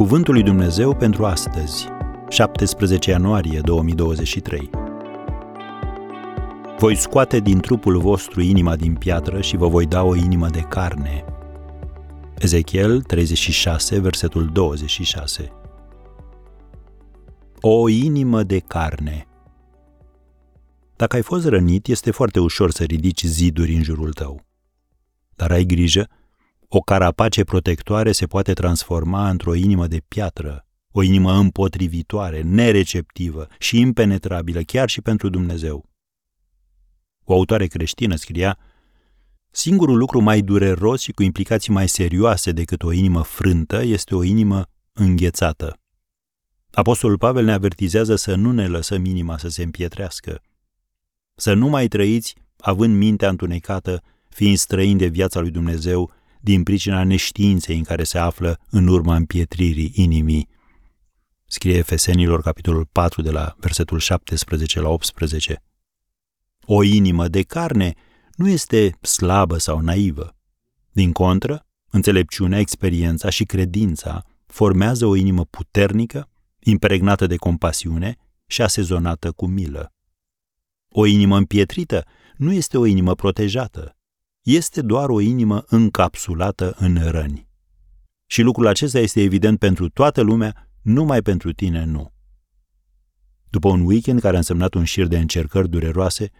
Cuvântul lui Dumnezeu pentru astăzi, 17 ianuarie 2023. Voi scoate din trupul vostru inima din piatră și vă voi da o inimă de carne. Ezechiel 36, versetul 26. O inimă de carne. Dacă ai fost rănit, este foarte ușor să ridici ziduri în jurul tău. Dar ai grijă, o carapace protectoare se poate transforma într-o inimă de piatră, o inimă împotrivitoare, nereceptivă și impenetrabilă chiar și pentru Dumnezeu. O autoare creștină scria, Singurul lucru mai dureros și cu implicații mai serioase decât o inimă frântă este o inimă înghețată. Apostolul Pavel ne avertizează să nu ne lăsăm inima să se împietrească, să nu mai trăiți având mintea întunecată, fiind străini de viața lui Dumnezeu din pricina neștiinței în care se află în urma împietririi inimii. Scrie Efesenilor, capitolul 4, de la versetul 17 la 18. O inimă de carne nu este slabă sau naivă. Din contră, înțelepciunea, experiența și credința formează o inimă puternică, impregnată de compasiune și asezonată cu milă. O inimă împietrită nu este o inimă protejată, este doar o inimă încapsulată în răni. Și lucrul acesta este evident pentru toată lumea, numai pentru tine nu. După un weekend care a însemnat un șir de încercări dureroase,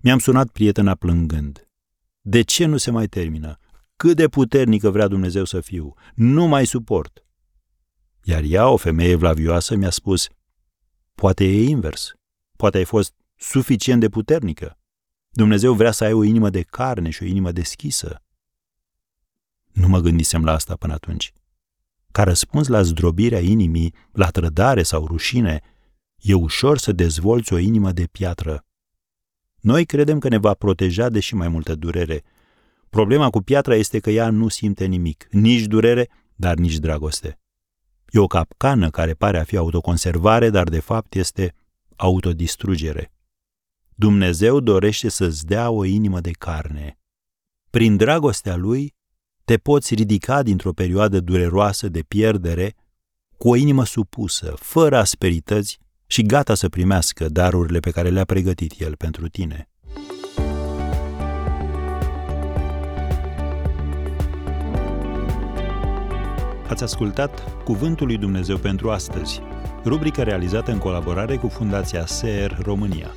mi-am sunat prietena plângând. De ce nu se mai termină? Cât de puternică vrea Dumnezeu să fiu? Nu mai suport. Iar ea, o femeie vlavioasă, mi-a spus, poate e invers. Poate ai fost suficient de puternică. Dumnezeu vrea să ai o inimă de carne și o inimă deschisă. Nu mă gândisem la asta până atunci. Ca răspuns la zdrobirea inimii, la trădare sau rușine, e ușor să dezvolți o inimă de piatră. Noi credem că ne va proteja de și mai multă durere. Problema cu piatra este că ea nu simte nimic, nici durere, dar nici dragoste. E o capcană care pare a fi autoconservare, dar de fapt este autodistrugere. Dumnezeu dorește să-ți dea o inimă de carne. Prin dragostea Lui, te poți ridica dintr-o perioadă dureroasă de pierdere cu o inimă supusă, fără asperități și gata să primească darurile pe care le-a pregătit El pentru tine. Ați ascultat Cuvântul lui Dumnezeu pentru astăzi, rubrica realizată în colaborare cu Fundația SER România.